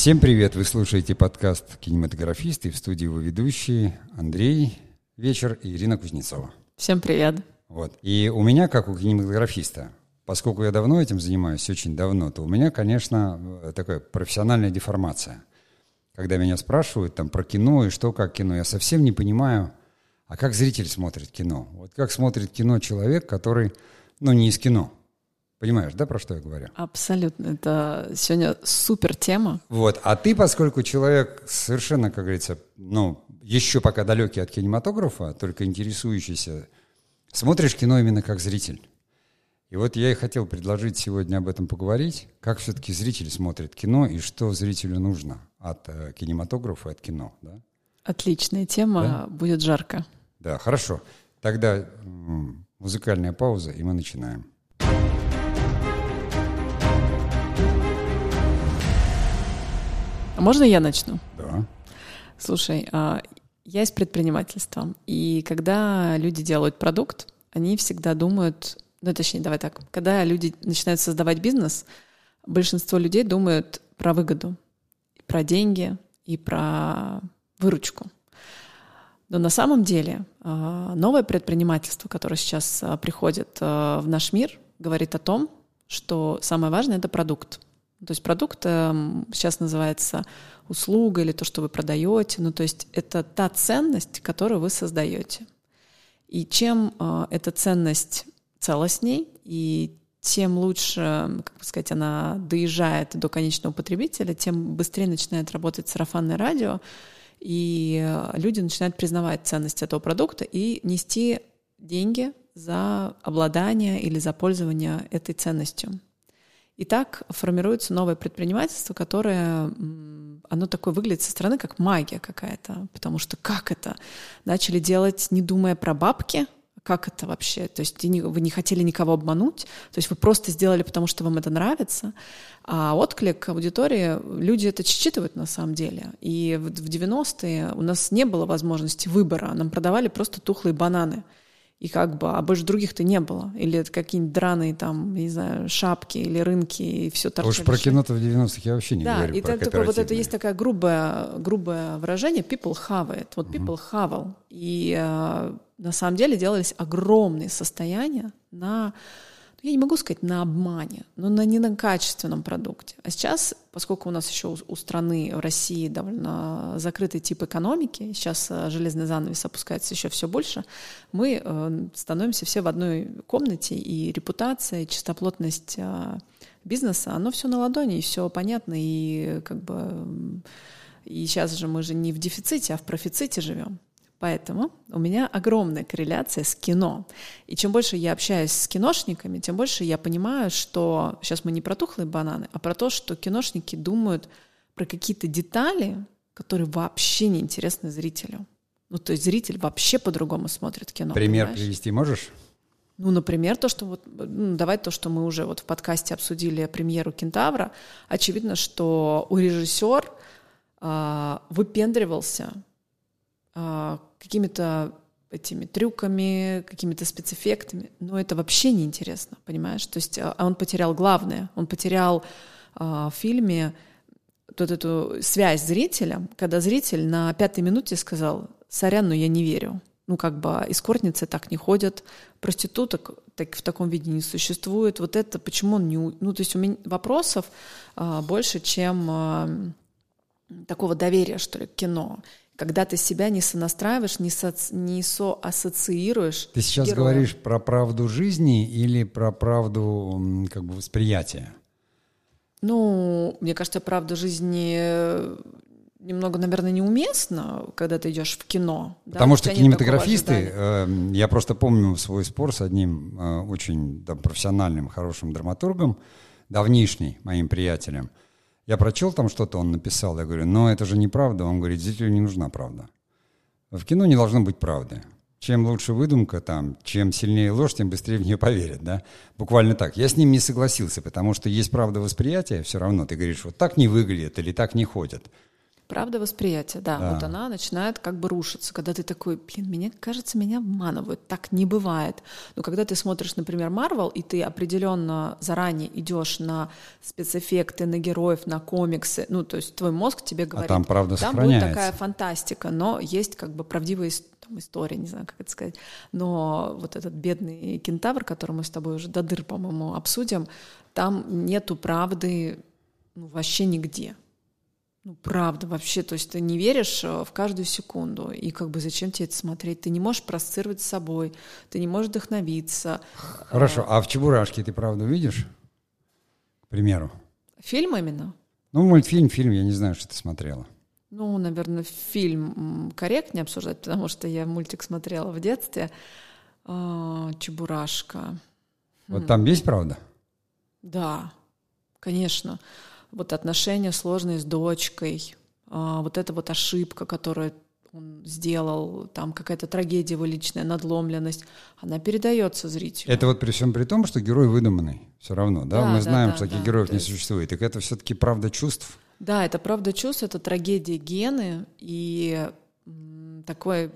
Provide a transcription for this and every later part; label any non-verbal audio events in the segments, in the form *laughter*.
Всем привет! Вы слушаете подкаст «Кинематографисты» в студии его ведущие Андрей Вечер и Ирина Кузнецова. Всем привет! Вот. И у меня, как у кинематографиста, поскольку я давно этим занимаюсь, очень давно, то у меня, конечно, такая профессиональная деформация. Когда меня спрашивают там про кино и что как кино, я совсем не понимаю, а как зритель смотрит кино. Вот как смотрит кино человек, который, ну, не из кино – Понимаешь, да, про что я говорю? Абсолютно. Это сегодня супер тема. Вот. А ты, поскольку человек совершенно, как говорится, ну, еще пока далекий от кинематографа, только интересующийся, смотришь кино именно как зритель. И вот я и хотел предложить сегодня об этом поговорить, как все-таки зритель смотрит кино и что зрителю нужно от э, кинематографа, от кино, да? Отличная тема, да? будет жарко. Да, хорошо. Тогда музыкальная пауза, и мы начинаем. Можно я начну? Да. Слушай, а, я из предпринимательства, и когда люди делают продукт, они всегда думают, ну точнее, давай так, когда люди начинают создавать бизнес, большинство людей думают про выгоду, про деньги и про выручку. Но на самом деле а, новое предпринимательство, которое сейчас приходит в наш мир, говорит о том, что самое важное — это продукт. То есть продукт эм, сейчас называется услуга или то, что вы продаете. Ну, то есть это та ценность, которую вы создаете. И чем э, эта ценность целостней, и тем лучше, как бы сказать, она доезжает до конечного потребителя, тем быстрее начинает работать сарафанное радио, и э, люди начинают признавать ценность этого продукта и нести деньги за обладание или за пользование этой ценностью. И так формируется новое предпринимательство, которое, оно такое выглядит со стороны как магия какая-то, потому что как это? Начали делать, не думая про бабки, как это вообще? То есть вы не хотели никого обмануть, то есть вы просто сделали, потому что вам это нравится, а отклик аудитории, люди это считывают на самом деле. И в 90-е у нас не было возможности выбора, нам продавали просто тухлые бананы – и как бы, а больше других-то не было. Или это какие-нибудь драные там, не знаю, шапки или рынки, и все торчали. Уж про кино-то в 90-х я вообще не да, говорю. И про это, такое, вот это есть такое грубое, грубое выражение people have it. Вот people uh-huh. хавал. И э, на самом деле делались огромные состояния на я не могу сказать на обмане, но на не на качественном продукте. А сейчас, поскольку у нас еще у, у страны в России довольно закрытый тип экономики, сейчас э, железный занавес опускается еще все больше, мы э, становимся все в одной комнате, и репутация, и чистоплотность э, бизнеса, оно все на ладони, и все понятно, и как бы и сейчас же мы же не в дефиците, а в профиците живем. Поэтому у меня огромная корреляция с кино. И чем больше я общаюсь с киношниками, тем больше я понимаю, что сейчас мы не про тухлые бананы, а про то, что киношники думают про какие-то детали, которые вообще не интересны зрителю. Ну, то есть зритель вообще по-другому смотрит кино. Пример понимаешь? привести можешь? Ну, например, то, что вот, ну, давай то, что мы уже вот в подкасте обсудили премьеру «Кентавра». Очевидно, что у режиссер э, выпендривался э, какими-то этими трюками, какими-то спецэффектами, но это вообще не интересно, понимаешь? То есть а он потерял главное, он потерял а, в фильме вот эту связь с зрителем, когда зритель на пятой минуте сказал, сорян, но я не верю. Ну, как бы эскортницы так не ходят, проституток так, в таком виде не существует. Вот это почему он не... Ну, то есть у меня вопросов а, больше, чем а, такого доверия, что ли, к кино когда ты себя не сонастраиваешь, не, со, не соассоциируешь. Ты сейчас героем. говоришь про правду жизни или про правду как бы восприятия? Ну, мне кажется, правда жизни э, немного, наверное, неуместно, когда ты идешь в кино. Потому да? что кинематографисты, э, я просто помню свой спор с одним э, очень да, профессиональным, хорошим драматургом, давнишний моим приятелем – я прочел там что-то, он написал, я говорю, но это же неправда. Он говорит, зрителю не нужна правда. В кино не должно быть правды. Чем лучше выдумка, там, чем сильнее ложь, тем быстрее в нее поверят, да? Буквально так. Я с ним не согласился, потому что есть правда восприятия все равно. Ты говоришь, вот так не выглядит или так не ходят. Правда восприятия, да. Да. Вот она начинает как бы рушиться, когда ты такой, блин, мне кажется, меня обманывают. Так не бывает. Но когда ты смотришь, например, Марвел, и ты определенно заранее идешь на спецэффекты, на героев, на комиксы, ну, то есть твой мозг тебе говорит, А там правда там будет такая фантастика, но есть как бы правдивая там, история, не знаю, как это сказать. Но вот этот бедный кентавр, который мы с тобой уже до дыр, по-моему, обсудим, там нету правды ну, вообще нигде. Ну, правда, вообще, то есть ты не веришь э, в каждую секунду, и как бы зачем тебе это смотреть? Ты не можешь проассоциировать с собой, ты не можешь вдохновиться. Хорошо, а в Чебурашке ты правду видишь? К примеру. Фильм именно? Ну, мультфильм, фильм, я не знаю, что ты смотрела. Ну, наверное, фильм корректнее обсуждать, потому что я мультик смотрела в детстве. А, Чебурашка. Вот там есть правда? Да, конечно. Вот отношения сложные с дочкой, а, вот эта вот ошибка, которую он сделал, там какая-то трагедия его личная, надломленность, она передается зрителю. Это вот при всем при том, что герой выдуманный. Все равно, да? Да, Мы да, знаем, да, что таких да. героев не есть- существует. Так это все-таки правда чувств. Да, это правда чувств, это трагедия гены и такой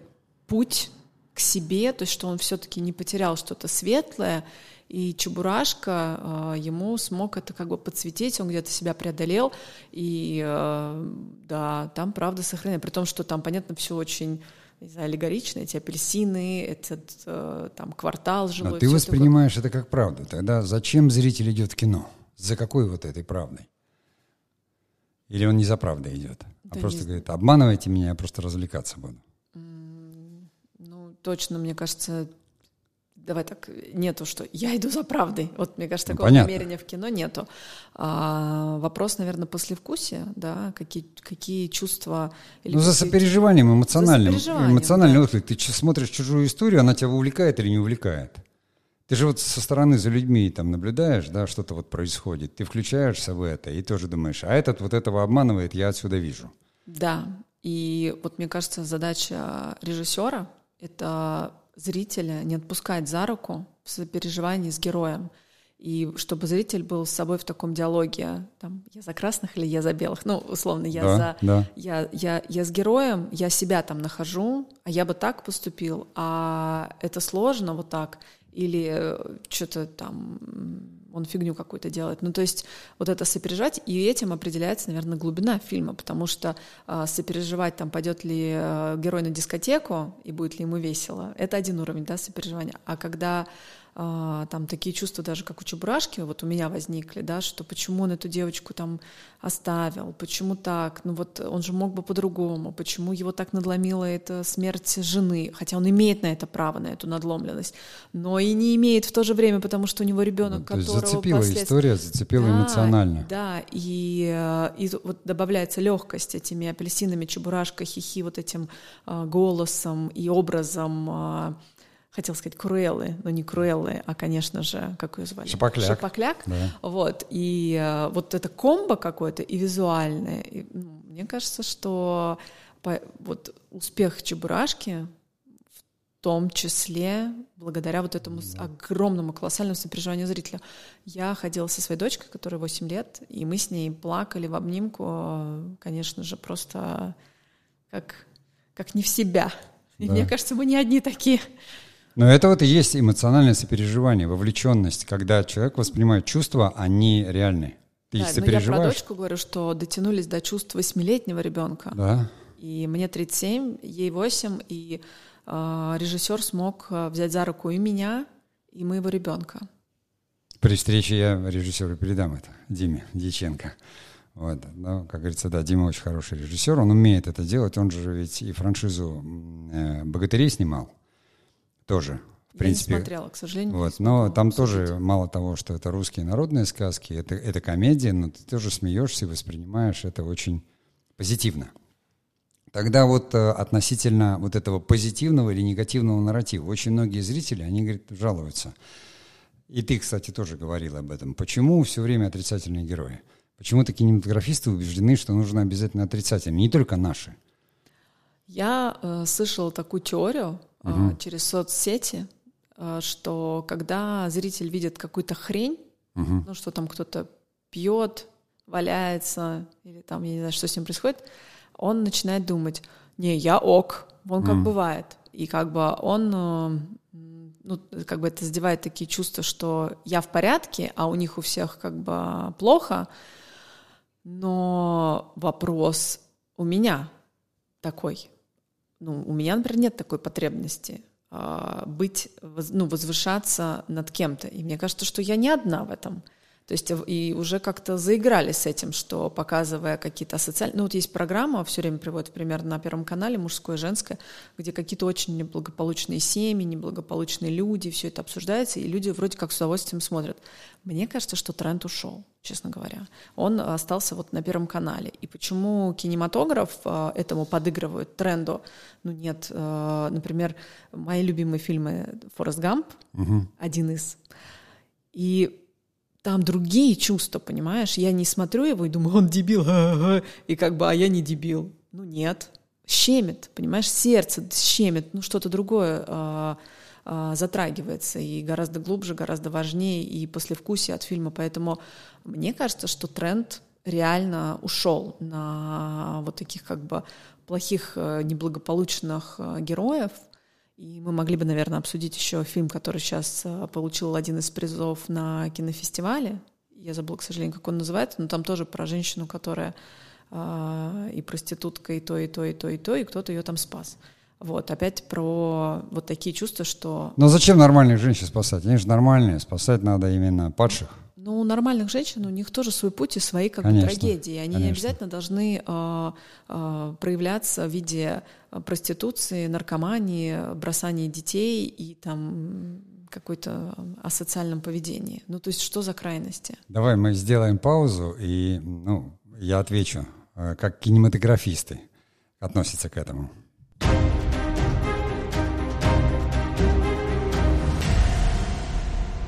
путь к себе, то есть что он все-таки не потерял что-то светлое, и Чебурашка э, ему смог это как бы подсветить, он где-то себя преодолел, и э, да, там правда сохранена, при том, что там, понятно, все очень не знаю, аллегорично, эти апельсины, этот э, там квартал жилой. Но ты воспринимаешь это как правду. Тогда зачем зритель идет в кино? За какой вот этой правдой? Или он не за правдой идет? А Да просто не- говорит, обманывайте меня, я просто развлекаться буду. Ну, точно, мне кажется, давай так, нету, что я иду за правдой. Вот, мне кажется, Ну, такого понятно. намерения в кино нету. А, вопрос, наверное, послевкусия, да, какие, какие чувства... или Ну, за какие- сопереживанием эмоциональным. сопереживанием, эмоциональный да. отклик. Ты смотришь чужую историю, она тебя увлекает или не увлекает? Ты же вот со стороны за людьми там наблюдаешь, да, что-то вот происходит. Ты включаешься в это и тоже думаешь, а этот вот этого обманывает, я отсюда вижу. Да, и вот мне кажется, задача режиссера — это зрителя не отпускать за руку в сопереживании с героем. И чтобы зритель был с собой в таком диалоге, там, я за красных или я за белых, ну, условно, я Да, за... да. Я, я, я с героем, я себя там нахожу, а я бы так поступил, а это сложно вот так, или что-то там он фигню какую-то делает. Ну, то есть вот это сопереживать, и этим определяется, наверное, глубина фильма, потому что а, сопереживать, там, пойдет ли а, герой на дискотеку и будет ли ему весело, это один уровень, да, сопереживания. А когда а, там такие чувства даже как у Чебурашки вот у меня возникли, да, что почему он эту девочку там оставил, почему так, ну вот он же мог бы по-другому, почему его так надломила эта смерть жены, хотя он имеет на это право, на эту надломленность, но и не имеет в то же время, потому что у него ребенок, Ну, которого зацепила впоследствии- история, зацепила да, эмоционально. Да, и, э, и вот добавляется легкость этими апельсинами, чебурашкой, хихи, вот этим э, голосом и образом, э, хотел сказать, Круэллы, но не Круэллы, а, конечно же, как ее звали? Шапокляк. Шапокляк. Да. Вот, и э, вот это комбо какое-то и визуальное. И, ну, мне кажется, что по- вот успех Чебурашки в том числе благодаря вот этому с- огромному, колоссальному сопереживанию зрителя. Я ходила со своей дочкой, которой 8 лет, и мы с ней плакали в обнимку, конечно же, просто как, как не в себя. И Да. мне кажется, мы не одни такие. Но это вот и есть эмоциональное сопереживание, вовлеченность, когда человек воспринимает чувства, они реальны. Ты Да, но я про дочку говорю, что дотянулись до чувств восьмилетнего ребенка. Да. И мне 37, ей 8, и э, режиссер смог э, взять за руку и меня, и моего ребенка. При встрече я режиссеру передам это, Диме Дьяченко. Вот, ну, как говорится, да, Дима очень хороший режиссер, он умеет это делать, он же ведь и франшизу э, «Богатырей» снимал тоже, в принципе. я не смотрела, к сожалению. Вот, но там тоже мало того, что это русские народные сказки, это, это комедия, но ты тоже смеешься и воспринимаешь это очень позитивно. Тогда вот э, относительно вот этого позитивного или негативного нарратива, очень многие зрители, они, говорят, жалуются. И ты, кстати, тоже говорил об этом. Почему все время отрицательные герои? Почему-то кинематографисты убеждены, что нужно обязательно отрицательные, не только наши. Я э, слышала такую теорию э, через соцсети, э, что когда зритель видит какую-то хрень, Мгм. ну что там кто-то пьет, валяется, или там, я не знаю, что с ним происходит, он начинает думать, не, я ок, он как mm. бывает. И как бы он, э, ну, как бы это задевает такие чувства, что я в порядке, а у них у всех как бы плохо. Но вопрос у меня такой. Ну, у меня, например, нет такой потребности э, быть, ну, возвышаться над кем-то. И мне кажется, что я не одна в этом. То есть и уже как-то заиграли с этим, что показывая какие-то социальные... Ну вот есть программа, все время приводит пример на Первом канале, мужское и женское, где какие-то очень неблагополучные семьи, неблагополучные люди, все это обсуждается, и люди вроде как с удовольствием смотрят. Мне кажется, что тренд ушел, честно говоря. Он остался вот на Первом канале. И почему кинематограф э, этому подыгрывает, тренду? Ну нет, э, например, мои любимые фильмы «Форест Гамп», угу. один из. И там другие чувства, понимаешь? Я не смотрю его и думаю, он дебил, *laughs* и как бы, а я не дебил. Ну нет, щемит, понимаешь, сердце щемит, ну что-то другое а, а, затрагивается и гораздо глубже, гораздо важнее и послевкусие от фильма. Поэтому мне кажется, что тренд реально ушел на вот таких как бы плохих, э, неблагополучных э, героев, и мы могли бы, наверное, обсудить еще фильм, который сейчас э, получил один из призов на кинофестивале. Я забыла, к сожалению, как он называется, но там тоже про женщину, которая э, и проститутка, и то, и то, и то, и то, и кто-то ее там спас. Вот, опять про вот такие чувства, что... Но зачем нормальных женщин спасать? Они же нормальные, спасать надо именно падших. Ну, у нормальных женщин у них тоже свой путь и свои как бы трагедии. Они конечно. не обязательно должны э, э, проявляться в виде проституции, наркомании, бросания детей и там какой-то асоциальном поведении. Ну, то есть что за крайности? Давай мы сделаем паузу, и ну, я отвечу, э, как кинематографисты относятся к этому.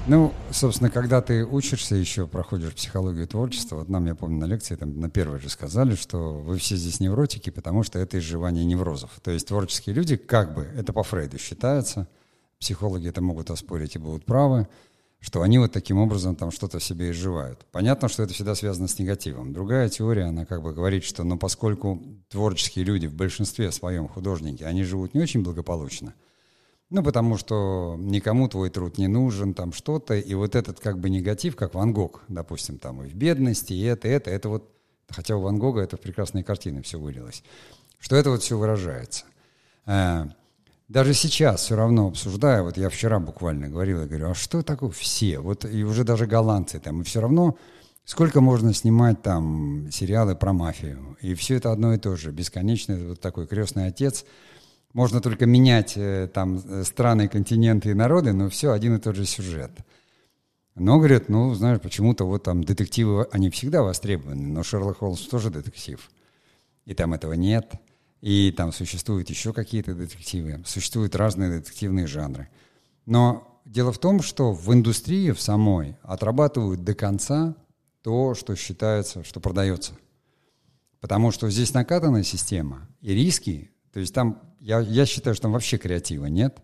Ну, собственно, когда ты учишься еще, проходишь психологию творчества, вот нам, я помню, на лекции, там, на первой же сказали, что вы все здесь невротики, потому что это изживание неврозов. То есть творческие люди, как бы, это по Фрейду считается, психологи это могут оспорить и будут правы, что они вот таким образом там что-то в себе изживают. Понятно, что это всегда связано с негативом. Другая теория, она как бы говорит, что, ну, поскольку творческие люди в большинстве своем художники, они живут не очень благополучно – ну, потому что никому твой труд не нужен, там что-то. И вот этот как бы негатив, как Ван Гог, допустим, там и в бедности, и это, и это, это вот, хотя у Ван Гога это в прекрасные картины все вылилось, что это вот все выражается. Э, даже сейчас все равно обсуждаю, вот я вчера буквально говорил, я говорю, а что такое все? Вот и уже даже голландцы там, и все равно сколько можно снимать там сериалы про мафию, и все это одно и то же, бесконечный вот такой крестный отец – можно только менять э, там э, страны, континенты и народы, но все один и тот же сюжет. Но, говорят, ну, знаешь, почему-то вот там детективы, они всегда востребованы, но Шерлок Холмс тоже детектив. И там этого нет. И там существуют еще какие-то детективы, существуют разные детективные жанры. Но дело в том, что в индустрии в самой отрабатывают до конца то, что считается, что продается. Потому что здесь накатанная система, и риски то есть там, я, я считаю, что там вообще креатива нет,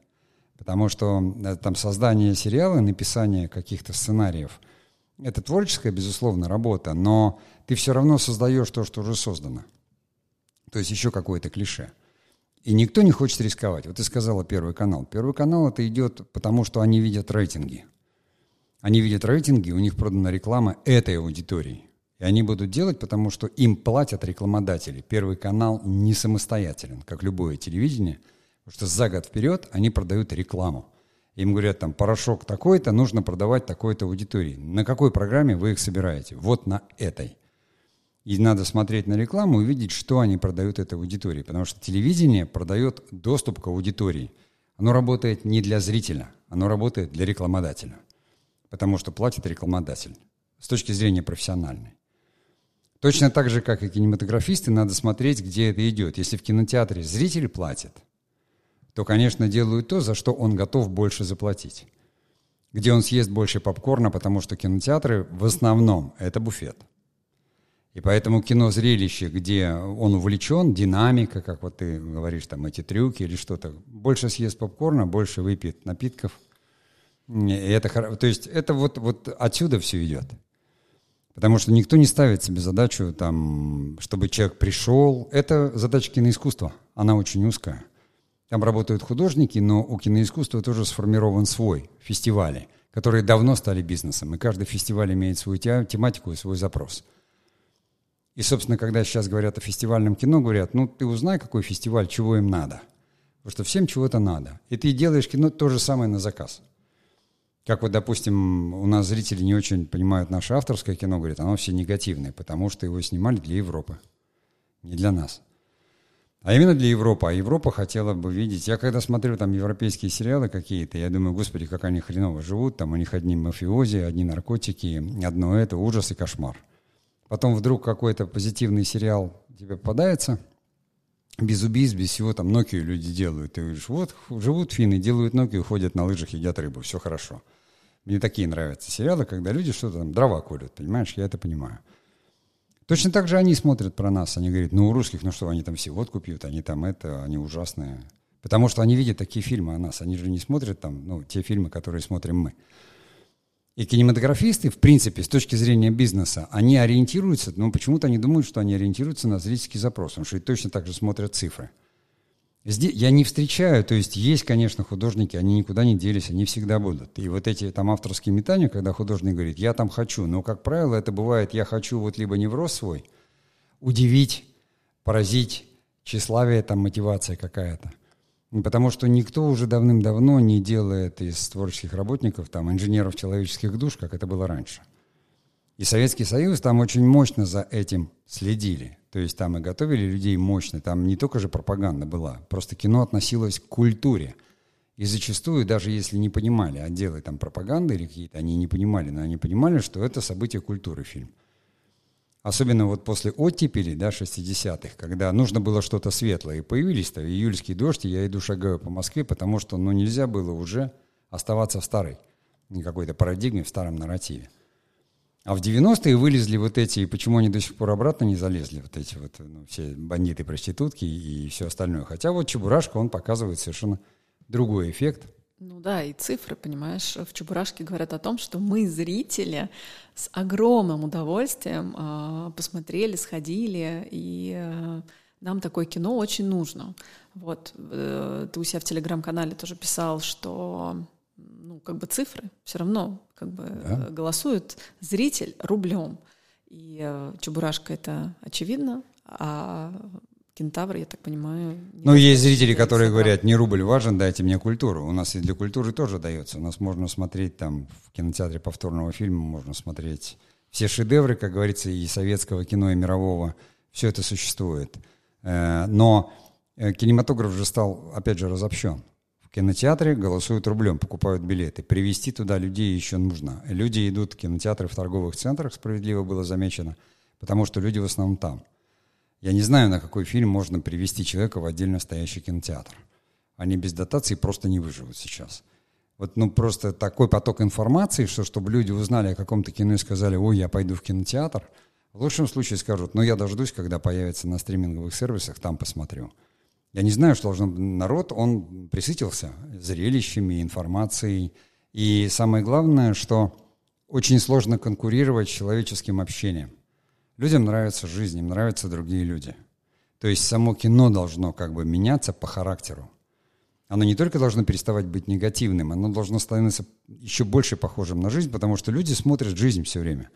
потому что э, там создание сериала, написание каких-то сценариев, это творческая, безусловно, работа, но ты все равно создаешь то, что уже создано. То есть еще какое-то клише. И никто не хочет рисковать. Вот ты сказала Первый канал. Первый канал это идет потому, что они видят рейтинги. Они видят рейтинги, у них продана реклама этой аудитории. И они будут делать, потому что им платят рекламодатели. Первый канал не самостоятелен, как любое телевидение, потому что за год вперед они продают рекламу. Им говорят, там, порошок такой-то, нужно продавать такой-то аудитории. На какой программе вы их собираете? Вот на этой. И надо смотреть на рекламу и видеть, что они продают этой аудитории. Потому что телевидение продает доступ к аудитории. Оно работает не для зрителя, оно работает для рекламодателя. Потому что платит рекламодатель с точки зрения профессиональной. Точно так же, как и кинематографисты, надо смотреть, где это идет. Если в кинотеатре зритель платит, то, конечно, делают то, за что он готов больше заплатить. Где он съест больше попкорна, потому что кинотеатры в основном это буфет. И поэтому кино-зрелище, где он увлечен, динамика, как вот ты говоришь, там эти трюки или что-то, больше съест попкорна, больше выпьет напитков. И это, то есть это вот, вот отсюда все идет. Потому что никто не ставит себе задачу, там, чтобы человек пришел. Это задача киноискусства. Она очень узкая. Там работают художники, но у киноискусства тоже сформирован свой фестиваль, которые давно стали бизнесом. И каждый фестиваль имеет свою тематику и свой запрос. И, собственно, когда сейчас говорят о фестивальном кино, говорят, ну, ты узнай, какой фестиваль, чего им надо. Потому что всем чего-то надо. И ты делаешь кино то же самое на заказ. Как вот, допустим, у нас зрители не очень понимают наше авторское кино, говорят, оно все негативное, потому что его снимали для Европы, не для нас. А именно для Европы. А Европа хотела бы видеть... Я когда смотрю там европейские сериалы какие-то, я думаю, господи, как они хреново живут. Там у них одни мафиози, одни наркотики, одно это, ужас и кошмар. Потом вдруг какой-то позитивный сериал тебе попадается, без убийств, без всего, там Nokia люди делают. Ты говоришь, вот, живут финны, делают Nokia, ходят на лыжах, едят рыбу, все хорошо. Мне такие нравятся сериалы, когда люди что-то там, дрова колют, понимаешь, я это понимаю. Точно так же они смотрят про нас, они говорят, ну у русских, ну что, они там все водку пьют, они там это, они ужасные. Потому что они видят такие фильмы о нас, они же не смотрят там, ну, те фильмы, которые смотрим мы. И кинематографисты, в принципе, с точки зрения бизнеса, они ориентируются, но почему-то они думают, что они ориентируются на зрительский запрос, потому что и точно так же смотрят цифры. Здесь я не встречаю, то есть есть, конечно, художники, они никуда не делись, они всегда будут. И вот эти там авторские метания, когда художник говорит, я там хочу, но, как правило, это бывает, я хочу вот либо невроз свой, удивить, поразить, тщеславие, там мотивация какая-то. Потому что никто уже давным-давно не делает из творческих работников там инженеров человеческих душ, как это было раньше. И Советский Союз там очень мощно за этим следили. То есть там и готовили людей мощно. Там не только же пропаганда была, просто кино относилось к культуре. И зачастую, даже если не понимали отделы там пропаганды или какие-то, они не понимали, но они понимали, что это событие культуры фильм. Особенно вот после оттепели, да, 60-х, когда нужно было что-то светлое. И появились-то июльские дожди, я иду шагаю по Москве, потому что, ну, нельзя было уже оставаться в старой какой-то парадигме, в старом нарративе. А в 90-е вылезли вот эти, и почему они до сих пор обратно не залезли, вот эти вот ну, все бандиты, проститутки и все остальное. Хотя вот Чебурашка, он показывает совершенно другой эффект – ну да, и цифры, понимаешь, в Чебурашке говорят о том, что мы, зрители, с огромным удовольствием э, посмотрели, сходили, и э, нам такое кино очень нужно. Вот, э, ты у себя в телеграм-канале тоже писал, что ну, как бы цифры все равно как бы да. голосует зритель рублем. И э, Чебурашка это очевидно, а Кентавр, я так понимаю. Ну, есть зрители, которые собрал. говорят, не рубль важен, дайте мне культуру. У нас и для культуры тоже дается. У нас можно смотреть там в кинотеатре повторного фильма, можно смотреть все шедевры, как говорится, и советского кино, и мирового. Все это существует. Э, но э, кинематограф же стал, опять же, разобщен. В кинотеатре голосуют рублем, покупают билеты. Привести туда людей еще нужно. Люди идут в кинотеатры в торговых центрах, справедливо было замечено, потому что люди в основном там. Я не знаю, на какой фильм можно привести человека в отдельно стоящий кинотеатр. Они без дотации просто не выживут сейчас. Вот, ну, просто такой поток информации, что чтобы люди узнали о каком-то кино и сказали, ой, я пойду в кинотеатр, в лучшем случае скажут, ну, я дождусь, когда появится на стриминговых сервисах, там посмотрю. Я не знаю, что должен народ, он присытился зрелищами, информацией. И самое главное, что очень сложно конкурировать с человеческим общением. Людям нравится жизнь, им нравятся другие люди. То есть само кино должно как бы меняться по характеру. Оно не только должно переставать быть негативным, оно должно становиться еще больше похожим на жизнь, потому что люди смотрят жизнь все время.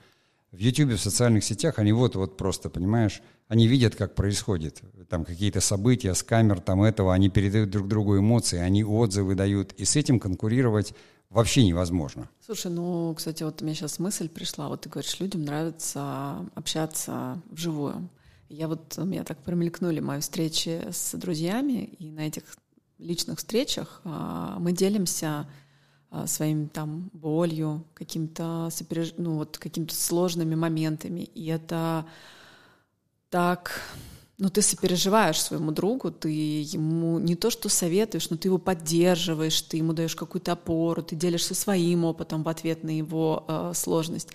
В YouTube, в социальных сетях они вот-вот просто, понимаешь, они видят, как происходит. Там какие-то события с камер, там этого, они передают друг другу эмоции, они отзывы дают. И с этим конкурировать вообще невозможно. Слушай, ну, кстати, вот у меня сейчас мысль пришла. Вот ты говоришь, людям нравится общаться вживую. Я вот, у меня так промелькнули мои встречи с друзьями, и на этих личных встречах а, мы делимся а, своим там болью, каким-то ну, вот, какими-то сложными моментами. И это так ну, ты сопереживаешь своему другу, ты ему не то что советуешь, но ты его поддерживаешь, ты ему даешь какую-то опору, ты делишься своим опытом в ответ на его э, сложность.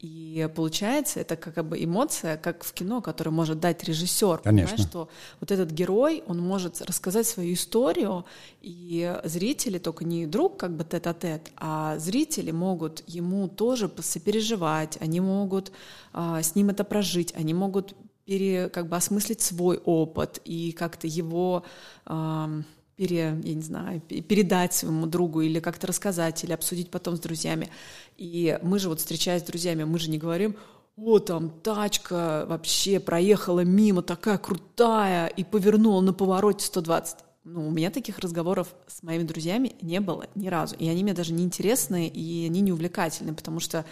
И получается, это как бы эмоция, как в кино, которое может дать режиссер. Конечно. Понимаешь, что вот этот герой, он может рассказать свою историю, и зрители, только не друг как бы тет-а-тет, а зрители могут ему тоже сопереживать, они могут а, с ним это прожить, они могут пере, как бы осмыслить свой опыт и как-то его а, пере, я не знаю, передать своему другу или как-то рассказать, или обсудить потом с друзьями. И мы же вот встречаясь с друзьями, мы же не говорим, о, там тачка вообще проехала мимо, такая крутая, и повернула на повороте 120. Ну, у меня таких разговоров с моими друзьями не было ни разу. И они мне даже не интересны, и они не увлекательны, потому что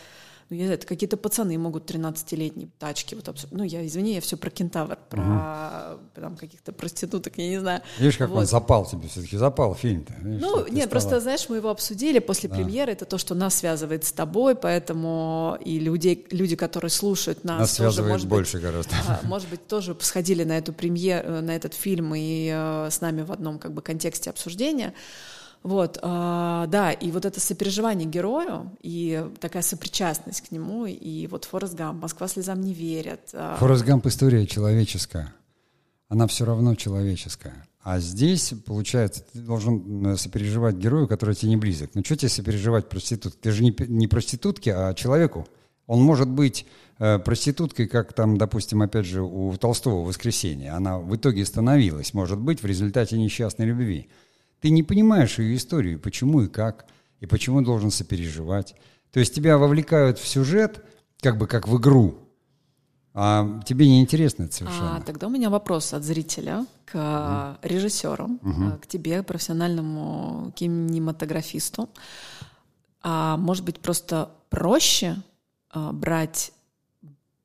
ну, я это какие-то пацаны могут 13-летние тачки, вот абсолютно, ну, я, извини, я все про кентавр, про угу. там каких-то проституток, я не знаю. Видишь, как вот. он запал тебе, все-таки запал фильм-то. Видишь, ну, нет, просто, знаешь, мы его обсудили после да. премьеры, это то, что нас связывает с тобой, поэтому и людей, люди, которые слушают нас, нас тоже, может больше быть, гораздо. А, может быть, тоже сходили на эту премьеру, на этот фильм и э, с нами в одном как бы контексте обсуждения. Вот, а, да, и вот это сопереживание герою и такая сопричастность к нему, и вот Форест Гамп, «Москва слезам не верит». А. Форест Гамп история человеческая, она все равно человеческая. А здесь, получается, ты должен э, сопереживать герою, который тебе не близок. Ну что тебе сопереживать проститутке? Ты же не, не проститутке, а человеку. Он может быть э, проституткой, как там, допустим, опять же, у Толстого «Воскресенье». Она в итоге становилась, может быть, в результате несчастной любви. Ты не понимаешь ее историю, почему и как, и почему должен сопереживать. То есть тебя вовлекают в сюжет, как бы как в игру, а тебе не интересно это совершенно. А, тогда у меня вопрос от зрителя к mm. режиссеру, угу. к тебе, профессиональному кинематографисту. А может быть, просто проще а, брать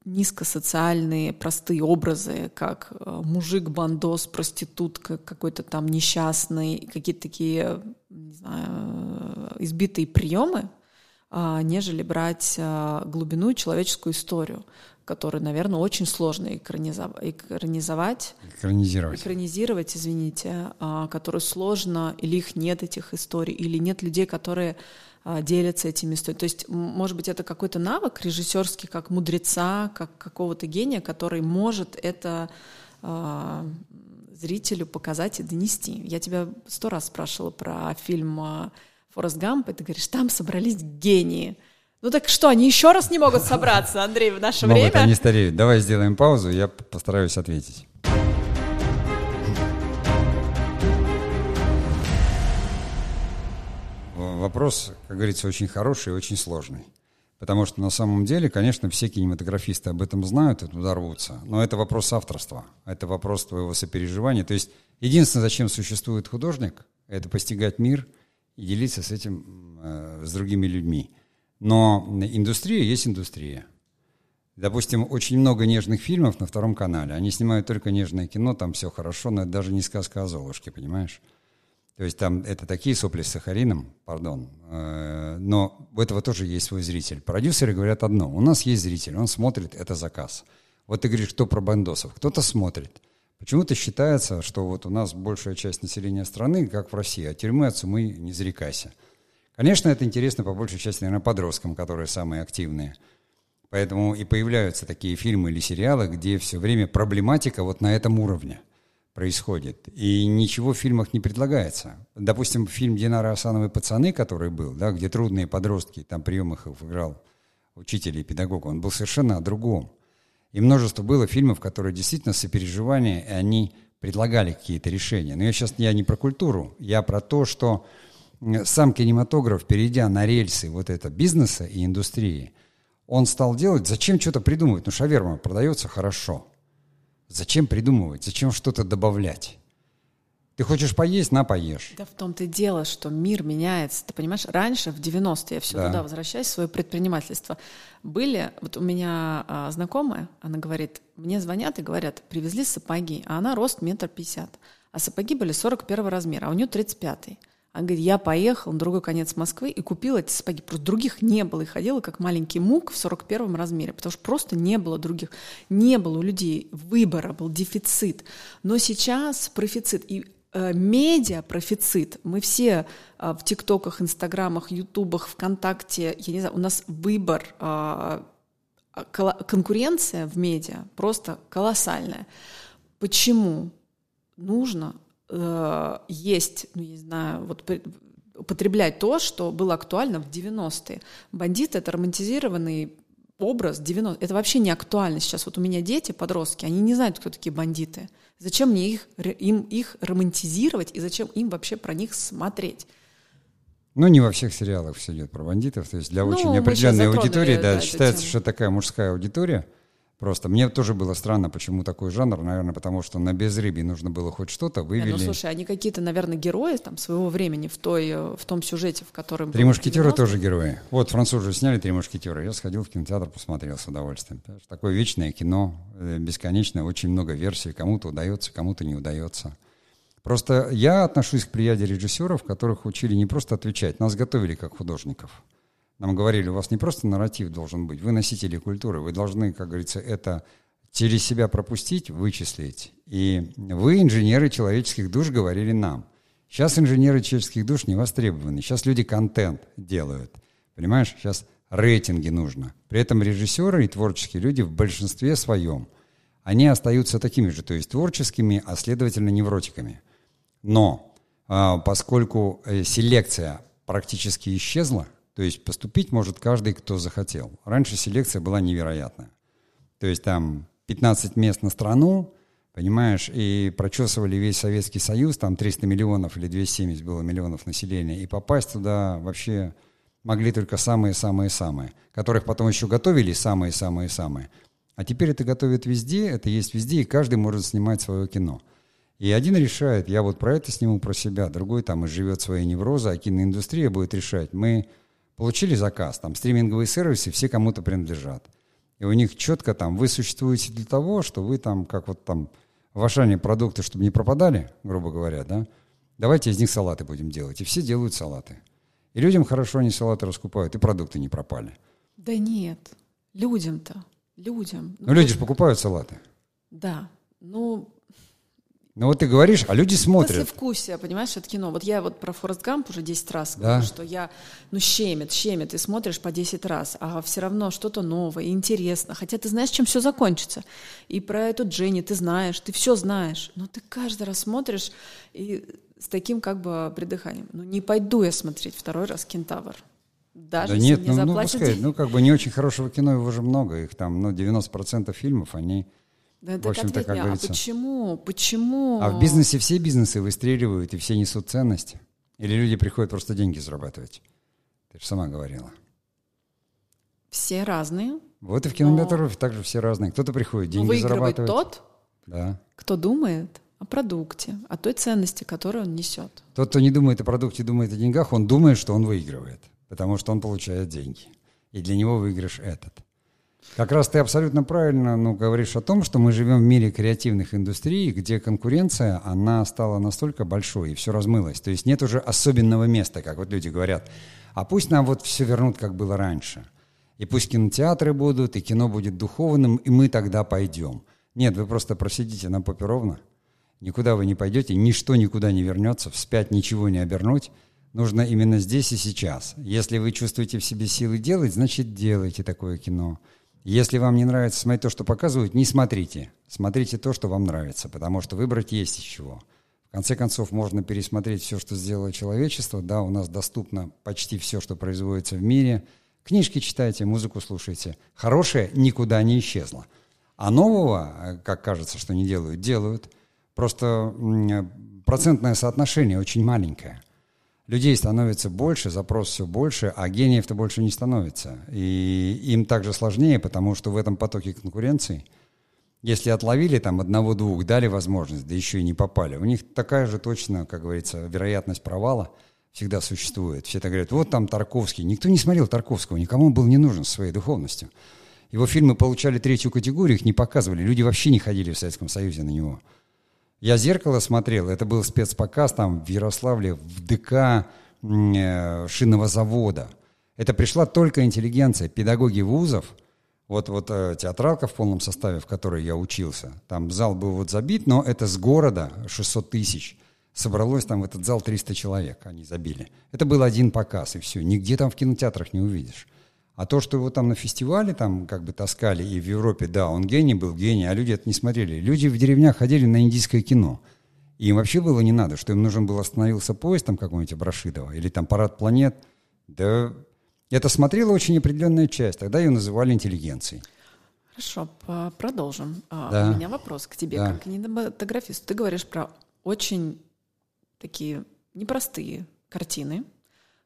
низкосоциальные простые образы, как э, мужик, бандос, проститутка, какой-то там несчастный, какие-то такие, не знаю, избитые приемы, а, нежели брать а, глубину и человеческую историю, которую, наверное, очень сложно экранизовать. Экранизировать. Экранизировать, извините, а, которую сложно, или их нет, этих историй, или нет людей, которые делятся этими историями. То есть, может быть, это какой-то навык режиссерский, как мудреца, как какого-то гения, который может это э, зрителю показать и донести. Я тебя сто раз спрашивала про фильм а, «Форест Гамп», и ты говоришь, там собрались гении. Ну так что, они еще раз не могут собраться, Андрей, в наше Могут, время? они стареют. Давай сделаем паузу, я постараюсь ответить. Вопрос, как говорится, очень хороший и очень сложный. Потому что на самом деле, конечно, все кинематографисты об этом знают и туда рвутся. Но это вопрос авторства, это вопрос твоего сопереживания. То есть единственное, зачем существует художник, это постигать мир и делиться с этим э, с другими людьми. Но индустрия есть индустрия. Допустим, очень много нежных фильмов на втором канале. Они снимают только нежное кино, там все хорошо, но это даже не сказка о Золушке, понимаешь? То есть там это такие сопли с сахарином, пардон, э, но у этого тоже есть свой зритель. Продюсеры говорят одно, у нас есть зритель, он смотрит, это заказ. Вот ты говоришь, кто про бандосов? Кто-то смотрит. Почему-то считается, что вот у нас большая часть населения страны, как в России, а тюрьмы от сумы не зарекайся. Конечно, это интересно по большей части, наверное, подросткам, которые самые активные. Поэтому и появляются такие фильмы или сериалы, где все время проблематика вот на этом уровне происходит. И ничего в фильмах не предлагается. Допустим, фильм Динара Асановой «Пацаны», который был, да, где трудные подростки, там приемах их играл учитель и педагог, он был совершенно о другом. И множество было фильмов, которые действительно сопереживание, и они предлагали какие-то решения. Но я сейчас я не про культуру, я про то, что сам кинематограф, перейдя на рельсы вот это бизнеса и индустрии, он стал делать, зачем что-то придумывать? Ну, шаверма продается хорошо – Зачем придумывать? Зачем что-то добавлять? Ты хочешь поесть, на поешь. Да в том-то и дело, что мир меняется. Ты понимаешь, раньше, в 90-е, я все да. туда возвращаюсь, в свое предпринимательство, были, вот у меня а, знакомая, она говорит, мне звонят и говорят, привезли сапоги, а она рост метр пятьдесят, а сапоги были 41 размера, а у нее 35 -й. Она говорит, я поехала на другой конец Москвы и купила эти сапоги. Просто других не было. И ходила как маленький мук в 41 размере, потому что просто не было других. Не было у людей выбора, был дефицит. Но сейчас профицит. И э, медиа профицит. Мы все э, в ТикТоках, Инстаграмах, Ютубах, ВКонтакте, я не знаю, у нас выбор, э, конкуренция в медиа просто колоссальная. Почему нужно э, есть, ну, не знаю, вот употреблять то, что было актуально в 90-е. Бандит — это романтизированный образ 90 Это вообще не актуально сейчас. Вот у меня дети, подростки, они не знают, кто такие бандиты. Зачем мне их, им их романтизировать и зачем им вообще про них смотреть? Ну, не во всех сериалах все идет про бандитов. То есть для ну, очень определенной аудитории, да, да считается, что такая мужская аудитория. Просто мне тоже было странно, почему такой жанр, наверное, потому что на безрыбье нужно было хоть что-то вывели. Не, ну слушай, они какие-то, наверное, герои там своего времени в той, в том сюжете, в котором. Три мушкетера тоже герои. Вот французы сняли три мушкетера. Я сходил в кинотеатр, посмотрел с удовольствием. Такое вечное кино, э, бесконечное, очень много версий. Кому-то удается, кому-то не удается. Просто я отношусь к плеяде режиссеров, которых учили не просто отвечать, нас готовили как художников. Нам говорили, у вас не просто нарратив должен быть, вы носители культуры, вы должны, как говорится, это через себя пропустить, вычислить. И вы, инженеры человеческих душ, говорили нам. Сейчас инженеры человеческих душ не востребованы. Сейчас люди контент делают. Понимаешь? Сейчас рейтинги нужно. При этом режиссеры и творческие люди в большинстве своем, они остаются такими же, то есть творческими, а следовательно невротиками. Но а, поскольку э, селекция практически исчезла, то есть поступить может каждый, кто захотел. Раньше селекция была невероятная. То есть там 15 мест на страну, понимаешь, и прочесывали весь Советский Союз, там 300 миллионов или 270 было миллионов населения, и попасть туда вообще могли только самые-самые-самые, которых потом еще готовили самые-самые-самые. А теперь это готовят везде, это есть везде, и каждый может снимать свое кино. И один решает, я вот про это сниму, про себя, другой там и живет своей неврозой, а киноиндустрия будет решать. Мы получили заказ, там стриминговые сервисы все кому-то принадлежат. И у них четко там, вы существуете для того, что вы там, как вот там в Ашане продукты, чтобы не пропадали, грубо говоря, да, давайте из них салаты будем делать. И все делают салаты. И людям хорошо они салаты раскупают, и продукты не пропали. Да нет, людям-то, людям. Ну, ну люди же покупают салаты. Да, ну, ну вот ты говоришь, а люди смотрят. После вкусия, понимаешь, это кино. Вот я вот про Форест Гамп уже 10 раз да? говорю, что я, ну, щемит, щемит, и смотришь по 10 раз, а все равно что-то новое, интересно. Хотя ты знаешь, чем все закончится. И про эту Дженни ты знаешь, ты все знаешь. Но ты каждый раз смотришь и с таким как бы придыханием. Ну, не пойду я смотреть второй раз «Кентавр». Даже да нет, не ну, ну, пускай, ну, как бы не очень хорошего кино, его же много. Их там, ну, 90% фильмов, они да, в общем-то, как а говорится. А почему? Почему? А в бизнесе все бизнесы выстреливают и все несут ценность? Или люди приходят просто деньги зарабатывать? Ты же сама говорила. Все разные. Вот и в кинематографе но... также все разные. Кто-то приходит деньги Выигрывает зарабатывать. тот, да. кто думает о продукте, о той ценности, которую он несет. Тот, кто не думает о продукте, думает о деньгах, он думает, что он выигрывает, потому что он получает деньги. И для него выигрыш этот. Как раз ты абсолютно правильно ну, говоришь о том, что мы живем в мире креативных индустрий, где конкуренция, она стала настолько большой, и все размылось. То есть нет уже особенного места, как вот люди говорят. А пусть нам вот все вернут, как было раньше. И пусть кинотеатры будут, и кино будет духовным, и мы тогда пойдем. Нет, вы просто просидите на попе ровно. Никуда вы не пойдете, ничто никуда не вернется, вспять ничего не обернуть. Нужно именно здесь и сейчас. Если вы чувствуете в себе силы делать, значит делайте такое кино. Если вам не нравится смотреть то, что показывают, не смотрите. Смотрите то, что вам нравится, потому что выбрать есть из чего. В конце концов, можно пересмотреть все, что сделало человечество. Да, у нас доступно почти все, что производится в мире. Книжки читайте, музыку слушайте. Хорошее никуда не исчезло. А нового, э, как кажется, что не делают, делают. Просто процентное соотношение очень маленькое людей становится больше, запрос все больше, а гениев-то больше не становится. И им также сложнее, потому что в этом потоке конкуренции, если отловили там одного-двух, дали возможность, да еще и не попали, у них такая же точно, как говорится, вероятность провала всегда существует. Все так говорят, вот там Тарковский. Никто не смотрел Тарковского, никому он был не нужен своей духовностью. Его фильмы получали третью категорию, их не показывали. Люди вообще не ходили в Советском Союзе на него. Я «Зеркало» смотрел, это был спецпоказ там в Ярославле, в ДК э, шинного завода. Это пришла только интеллигенция, педагоги вузов, вот, вот э, театралка в полном составе, в которой я учился, там зал был вот забит, но это с города 600 тысяч. Собралось там в этот зал 300 человек, они забили. Это был один показ, и все. Нигде там в кинотеатрах не увидишь. А то, что его там на фестивале там как бы таскали, и в Европе, да, он гений был, гений, а люди это не смотрели. Люди в деревнях ходили на индийское кино. И им вообще было не надо, что им нужен был остановился поезд там какой-нибудь Абрашидова или там парад планет. Да это смотрела очень определенная часть. Тогда ее называли интеллигенцией. Хорошо, продолжим. А, да. У меня вопрос к тебе, да. как кинематографисту. Ты говоришь про очень такие непростые картины,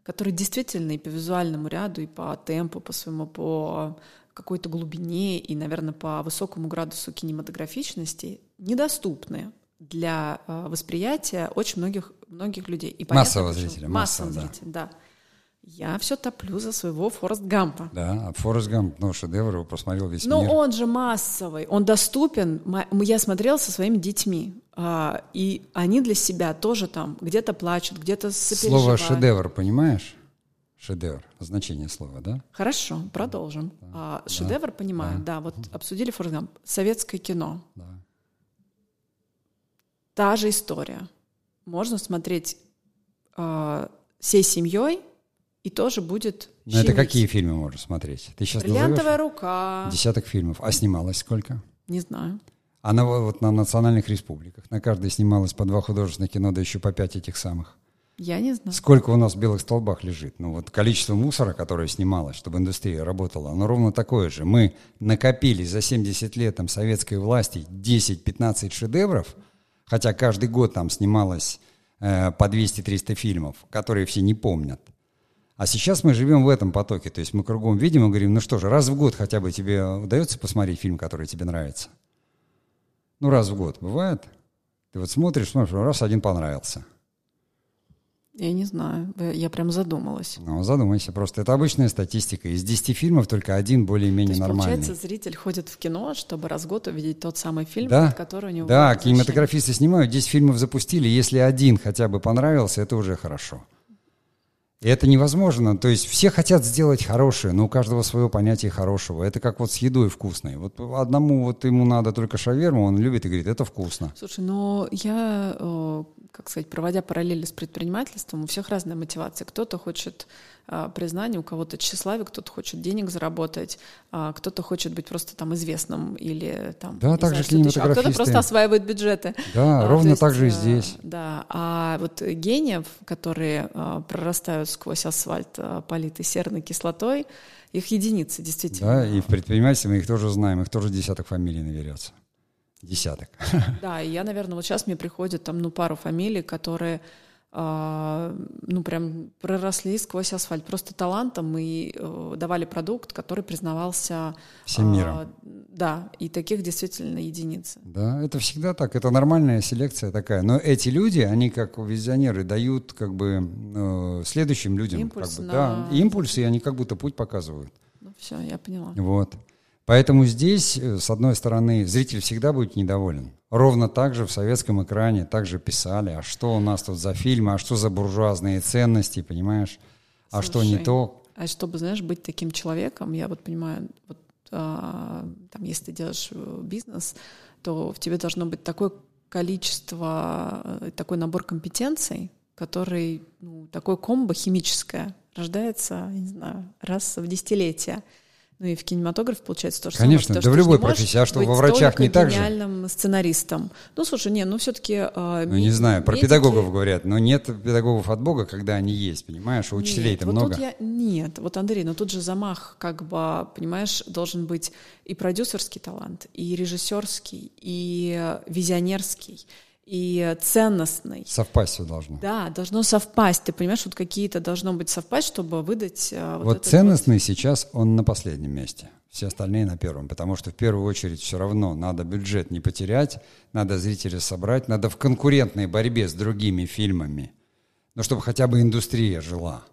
который действительно и по визуальному ряду, и по темпу, по своему, по какой-то глубине и, наверное, по высокому градусу кинематографичности недоступны для э, восприятия очень многих, многих людей. И массового зрителя. Массового, массового зрителя, да. Я все топлю за своего Форест Гампа. Да, а Форест Гамп, ну, шедевр, его посмотрел весь Но мир. Но он же массовый, он доступен. Я смотрел со своими детьми, а, и они для себя тоже там где-то плачут, где-то сопереживают. Слово «шедевр» понимаешь? Шедевр, значение слова, да? Хорошо, продолжим. Да, а, шедевр, понимаю, да. да, вот обсудили Форест Гамп. Советское кино. Да. Та же история. Можно смотреть э, всей семьей, и тоже будет Ну это какие фильмы можно смотреть? Ты сейчас «Бриллиантовая рука». Десяток фильмов. А снималось сколько? Не знаю. А на, вот на национальных республиках. На каждой снималось по два художественных кино, да еще по пять этих самых. Я не знаю. Сколько у нас в белых столбах лежит? Ну вот количество мусора, которое снималось, чтобы индустрия работала, оно ровно такое же. Мы накопили за 70 лет там, советской власти 10-15 шедевров, хотя каждый год там снималось э, по 200-300 фильмов, которые все не помнят. А сейчас мы живем в этом потоке, то есть мы кругом видим и говорим, ну что же, раз в год хотя бы тебе удается посмотреть фильм, который тебе нравится? Ну раз в год бывает? Ты вот смотришь, смотришь, раз один понравился. Я не знаю, я прям задумалась. Ну, задумайся просто. Это обычная статистика. Из 10 фильмов только один более-менее нормальный. получается, зритель ходит в кино, чтобы раз в год увидеть тот самый фильм, да? который у него Да, кинематографисты снимают, 10 фильмов запустили. Если один хотя бы понравился, это уже хорошо. И это невозможно. То есть все хотят сделать хорошее, но у каждого свое понятие хорошего. Это как вот с едой вкусной. Вот одному вот ему надо только шаверму, он любит и говорит, это вкусно. Слушай, но я, э, как сказать, проводя параллели с предпринимательством, у всех разная мотивация. Кто-то хочет признание, у кого-то тщеславие, кто-то хочет денег заработать, а кто-то хочет быть просто там известным или там... Да, так же а кто-то просто осваивает бюджеты. Да, а, ровно так же и здесь. Да, а вот гениев, которые а, прорастают сквозь асфальт, а, политый серной кислотой, их единицы, действительно. Да, и в предпринимательстве мы их тоже знаем, их тоже десяток фамилий наверется. Десяток. *laughs* Да, и я, наверное, вот сейчас мне приходит там, ну, пару фамилий, которые а, ну, прям проросли сквозь асфальт просто талантом и э, давали продукт, который признавался... Всем миром. А, да, и таких действительно единицы. Да, это всегда так, это нормальная селекция такая. Но эти люди, они как визионеры дают как бы э, следующим людям... Импульс как бы, на... Да, импульс, и они как будто путь показывают. Ну все, я поняла. Вот. Поэтому здесь, э, с одной стороны, зритель всегда будет недоволен. Ровно так же в советском экране также писали, а что у нас тут за фильмы, а что за буржуазные ценности, понимаешь, а Слушай, что не то. А чтобы, знаешь, быть таким человеком, я вот понимаю, вот, а, там, если ты делаешь э, бизнес, то в тебе должно быть такое количество, э, такой набор компетенций, который, ну, такое комбо химическое рождается, не знаю, раз в десятилетие. Ну и в кинематографе получается то же Конечно, самое. да в любой профессии. А что, во врачах не так же? гениальным сценаристом. Ну, слушай, не, ну все-таки... Э, а, ну, не знаю, про медики... педагогов говорят, но нет педагогов от Бога, когда они есть, понимаешь? У учителей-то вот много. Я... Нет, вот, Андрей, но тут же замах, как бы, понимаешь, должен быть и продюсерский талант, и режиссерский, и визионерский, и ценностный. Совпасть все должно. Да, должно совпасть. Ты понимаешь, вот какие-то должно быть совпасть, чтобы выдать... Э, вот, вот ценностный вот... сейчас, он на последнем месте. Все остальные на первом, потому что в первую очередь все равно надо бюджет не потерять, надо зрителя собрать, надо в конкурентной борьбе с другими фильмами, но чтобы хотя бы индустрия жила.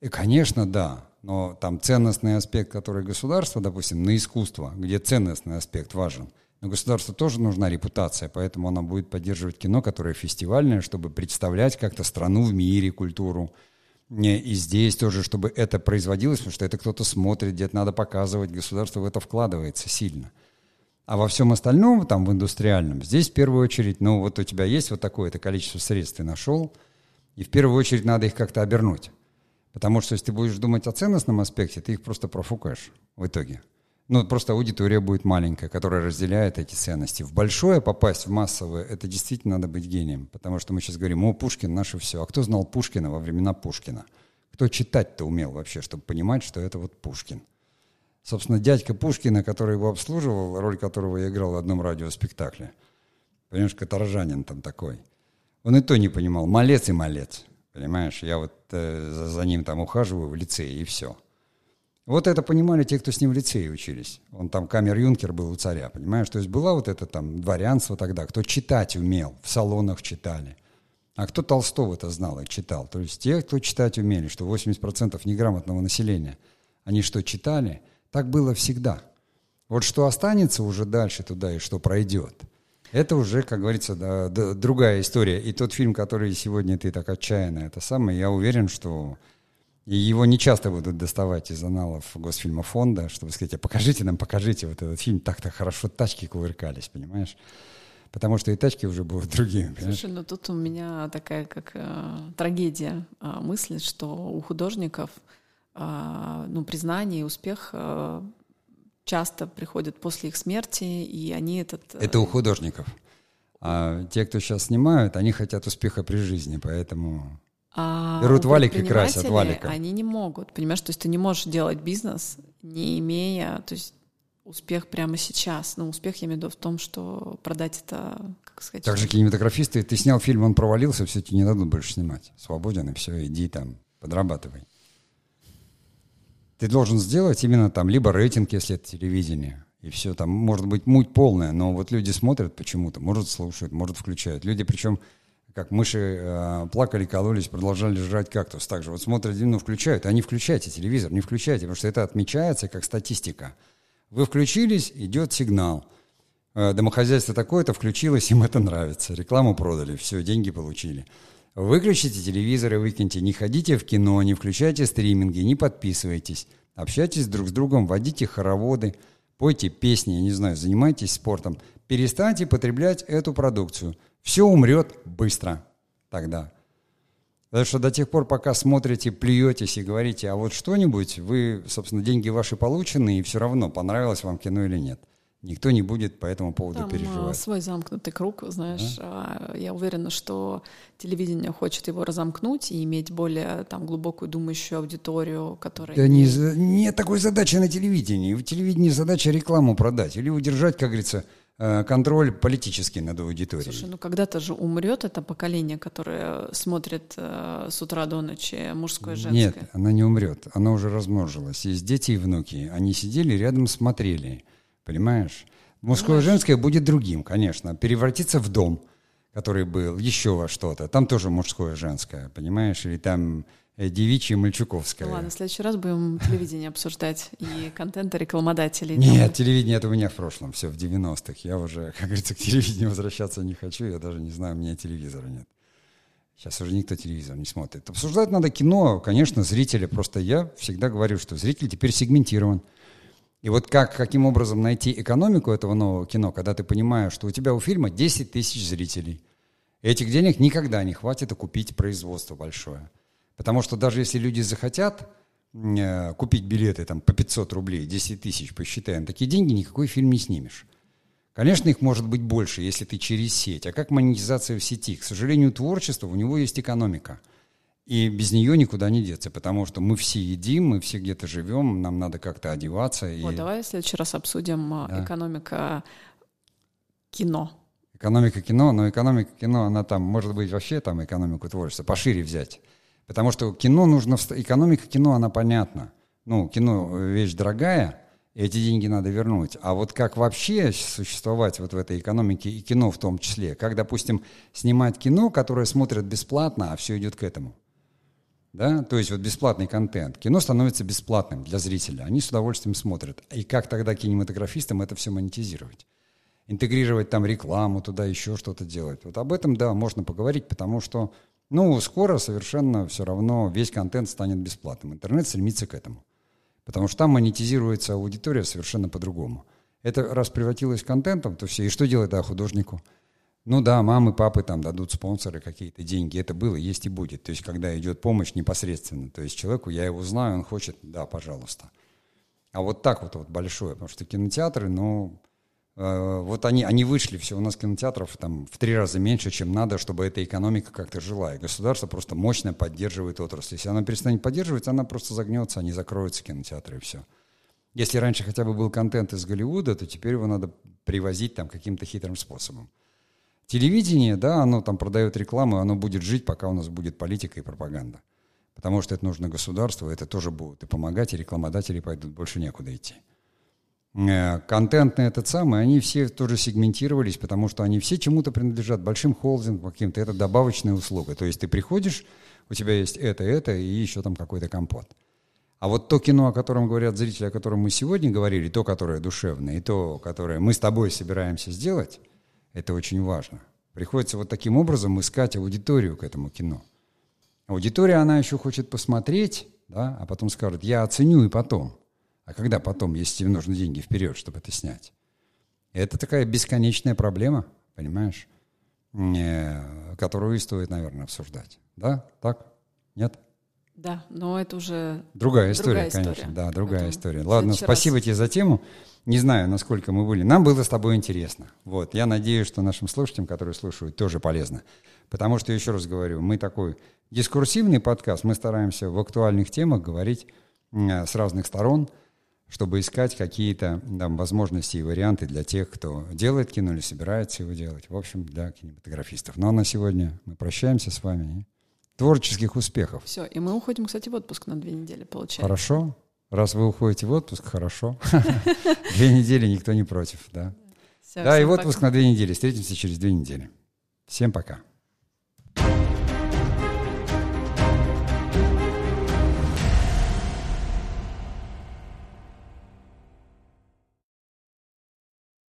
И, конечно, да, но там ценностный аспект, который государство, допустим, на искусство, где ценностный аспект важен – Но государству тоже нужна репутация, поэтому она будет поддерживать кино, которое фестивальное, чтобы представлять как-то страну в мире, культуру. И здесь тоже, чтобы это производилось, потому что это кто-то смотрит, где-то надо показывать, государство в это вкладывается сильно. А во всем остальном, там, в индустриальном, здесь в первую очередь, ну, вот у тебя есть вот такое-то количество средств, ты нашел, и в первую очередь надо их как-то обернуть. Потому что если ты будешь думать о ценностном аспекте, ты их просто профукаешь в итоге. Ну, просто аудитория будет маленькая, которая разделяет эти ценности. В большое попасть, в массовое, это действительно надо быть гением. Потому что мы сейчас говорим, о, Пушкин наше все. А кто знал Пушкина во времена Пушкина? Кто читать-то умел вообще, чтобы понимать, что это вот Пушкин? Собственно, дядька Пушкина, который его обслуживал, роль которого я играл в одном радиоспектакле. Понимаешь, каторжанин там такой. Он и то не понимал. Малец и малец. Понимаешь, я вот э, за, за ним там ухаживаю в лицее, и все. Вот это понимали те, кто с ним в лицее учились. Он там камер-юнкер был у царя, понимаешь? То есть было вот это там дворянство тогда, кто читать умел, в салонах читали. А кто Толстого-то знал и читал? То есть те, кто читать умели, что 80% неграмотного населения, они что, читали? Так было всегда. Вот что останется уже дальше туда и что пройдет, это уже, как говорится, да, да, другая история. И тот фильм, который сегодня ты так отчаянно, это самое, я уверен, что и его не часто будут доставать из аналов Госфильма фонда, чтобы сказать, а покажите нам, покажите вот этот фильм, так-то хорошо тачки кувыркались, понимаешь? Потому что и тачки уже будут *laughs* другими. Понимаешь? Слушай, ну тут у меня такая как э, трагедия э, мысли, что у художников э, ну, признание и успех э, часто приходят после их смерти, и они этот... Э, Это у художников. А те, кто сейчас снимают, они хотят успеха при жизни, поэтому... А Берут валик и красят валиком. Они не могут, понимаешь? То есть ты не можешь делать бизнес, не имея, то есть успех прямо сейчас. Но успех, я имею в виду, в том, что продать это, как сказать... Так же кинематографисты, ты снял фильм, он провалился, все тебе не дадут больше снимать. Свободен, и все, иди там, подрабатывай. Ты должен сделать именно там либо рейтинг, если это телевидение, и все там, может быть, муть полная, но вот люди смотрят почему-то, может, слушают, может, включают. Люди, причем как мыши э, плакали, кололись, продолжали жрать кактус. Также вот смотрят, ну, включают, а включайте телевизор, не включайте, потому что это отмечается как статистика. Вы включились, идет сигнал. Э, домохозяйство такое-то включилось, им это нравится. Рекламу продали, все, деньги получили. Выключите телевизор и выкиньте. Не ходите в кино, не включайте стриминги, не подписывайтесь. Общайтесь друг с другом, водите хороводы, пойте песни, я не знаю, занимайтесь спортом. Перестаньте потреблять эту продукцию – все умрет быстро тогда. Потому что до тех пор, пока смотрите, плюетесь и говорите, а вот что-нибудь, вы, собственно, деньги ваши получены, и все равно, понравилось вам кино или нет. Никто не будет по этому поводу Там переживать. свой замкнутый круг, знаешь. Да? Я уверена, что телевидение хочет его разомкнуть и иметь более там, глубокую думающую аудиторию, которая... Да не, нет такой задачи на телевидении. В телевидении задача рекламу продать или удержать, как говорится, контроль политический над аудиторией. Слушай, ну когда-то же умрет это поколение, которое смотрит э, с утра до ночи мужское женское. Нет, она не умрет, она уже размножилась. Есть дети и внуки, они сидели рядом, смотрели, понимаешь? Мужское и женское будет другим, конечно, превратится в дом, который был, еще во что-то. Там тоже мужское женское, понимаешь? Или там Э, девичья Мальчуковская. Ну ладно, в следующий раз будем телевидение обсуждать и контента рекламодателей. Нет, телевидение это у меня в прошлом, все в 90-х. Я уже, как говорится, к телевидению возвращаться не хочу, я даже не знаю, у меня телевизора нет. Сейчас уже никто телевизор не смотрит. Обсуждать надо кино, конечно, зрители. Просто я всегда говорю, что зритель теперь сегментирован. И вот как, каким образом найти экономику этого нового кино, когда ты понимаешь, что у тебя у фильма 10 тысяч зрителей. Этих денег никогда не хватит купить производство большое. Потому что даже если люди захотят э, купить билеты там, по 500 рублей, 10 тысяч, посчитаем, такие деньги никакой фильм не снимешь. Конечно, их может быть больше, если ты через сеть. А как монетизация в сети? К сожалению, творчество, у него есть экономика. И без нее никуда не деться, потому что мы все едим, мы все где-то живем, нам надо как-то одеваться. Вот, и... давай в следующий раз обсудим а, да. экономика кино. Экономика кино, но экономика кино, она там, может быть, вообще там экономику творчества пошире взять. Потому что кино нужно... Экономика кино, она понятна. Ну, кино — вещь дорогая, и эти деньги надо вернуть. А вот как вообще существовать вот в этой экономике и кино в том числе? Как, допустим, снимать кино, которое смотрят бесплатно, а все идет к этому? Да? То есть вот бесплатный контент. Кино становится бесплатным для зрителя. Они с удовольствием смотрят. И как тогда кинематографистам это все монетизировать? интегрировать там рекламу туда, еще что-то делать. Вот об этом, да, можно поговорить, потому что, ну, скоро совершенно все равно весь контент станет бесплатным. Интернет стремится к этому. Потому что там монетизируется аудитория совершенно по-другому. Это раз превратилось контентом, то все. И что делать, да, художнику? Ну да, мамы, папы там дадут спонсоры какие-то деньги. Это было, есть и будет. То есть, когда идет помощь непосредственно. То есть, человеку, я его знаю, он хочет, да, пожалуйста. А вот так вот, вот большое. Потому что кинотеатры, ну, э, вот они, они вышли, все, у нас кинотеатров там в три раза меньше, чем надо, чтобы эта экономика как-то жила. И государство просто мощно поддерживает отрасль. Если она перестанет поддерживать, она просто загнется, они закроются, кинотеатры, и все. Если раньше хотя бы был контент из Голливуда, то теперь его надо привозить там каким-то хитрым способом. Телевидение, да, оно там продает рекламу, оно будет жить, пока у нас будет политика и пропаганда. Потому что это нужно государству, это тоже будет и помогать, и рекламодатели пойдут, больше некуда идти. Э, контентные этот самый, они все тоже сегментировались, потому что они все чему-то принадлежат, большим холдингам каким-то, это добавочная услуга. То есть ты приходишь, у тебя есть это, это и еще там какой-то компот. А вот то кино, о котором говорят зрители, о котором мы сегодня говорили, то, которое душевное, и то, которое мы с тобой собираемся сделать, это очень важно. Приходится вот таким образом искать аудиторию к этому кино. Аудитория, она еще хочет посмотреть, да, а потом скажет, я оценю и потом. А когда потом, если тебе нужны деньги вперед, чтобы это снять? Это такая бесконечная проблема, понимаешь, э, которую и стоит, наверное, обсуждать. Да? Так? Нет? Да, но это уже другая история, другая конечно. История. Да, другая Потом история. Ладно, спасибо раз. тебе за тему. Не знаю, насколько мы были. Нам было с тобой интересно. Вот, я надеюсь, что нашим слушателям, которые слушают, тоже полезно. Потому что, еще раз говорю, мы такой дискурсивный подкаст, мы стараемся в актуальных темах говорить с разных сторон, чтобы искать какие-то там, возможности и варианты для тех, кто делает кино или собирается его делать. В общем, для кинематографистов. Ну а на сегодня мы прощаемся с вами. Творческих успехов. Все, и мы уходим, кстати, в отпуск на две недели, получается. Хорошо. Раз вы уходите в отпуск, хорошо. *laughs* Две недели никто не против, да. Да, и в отпуск на две недели. Встретимся через две недели. Всем пока.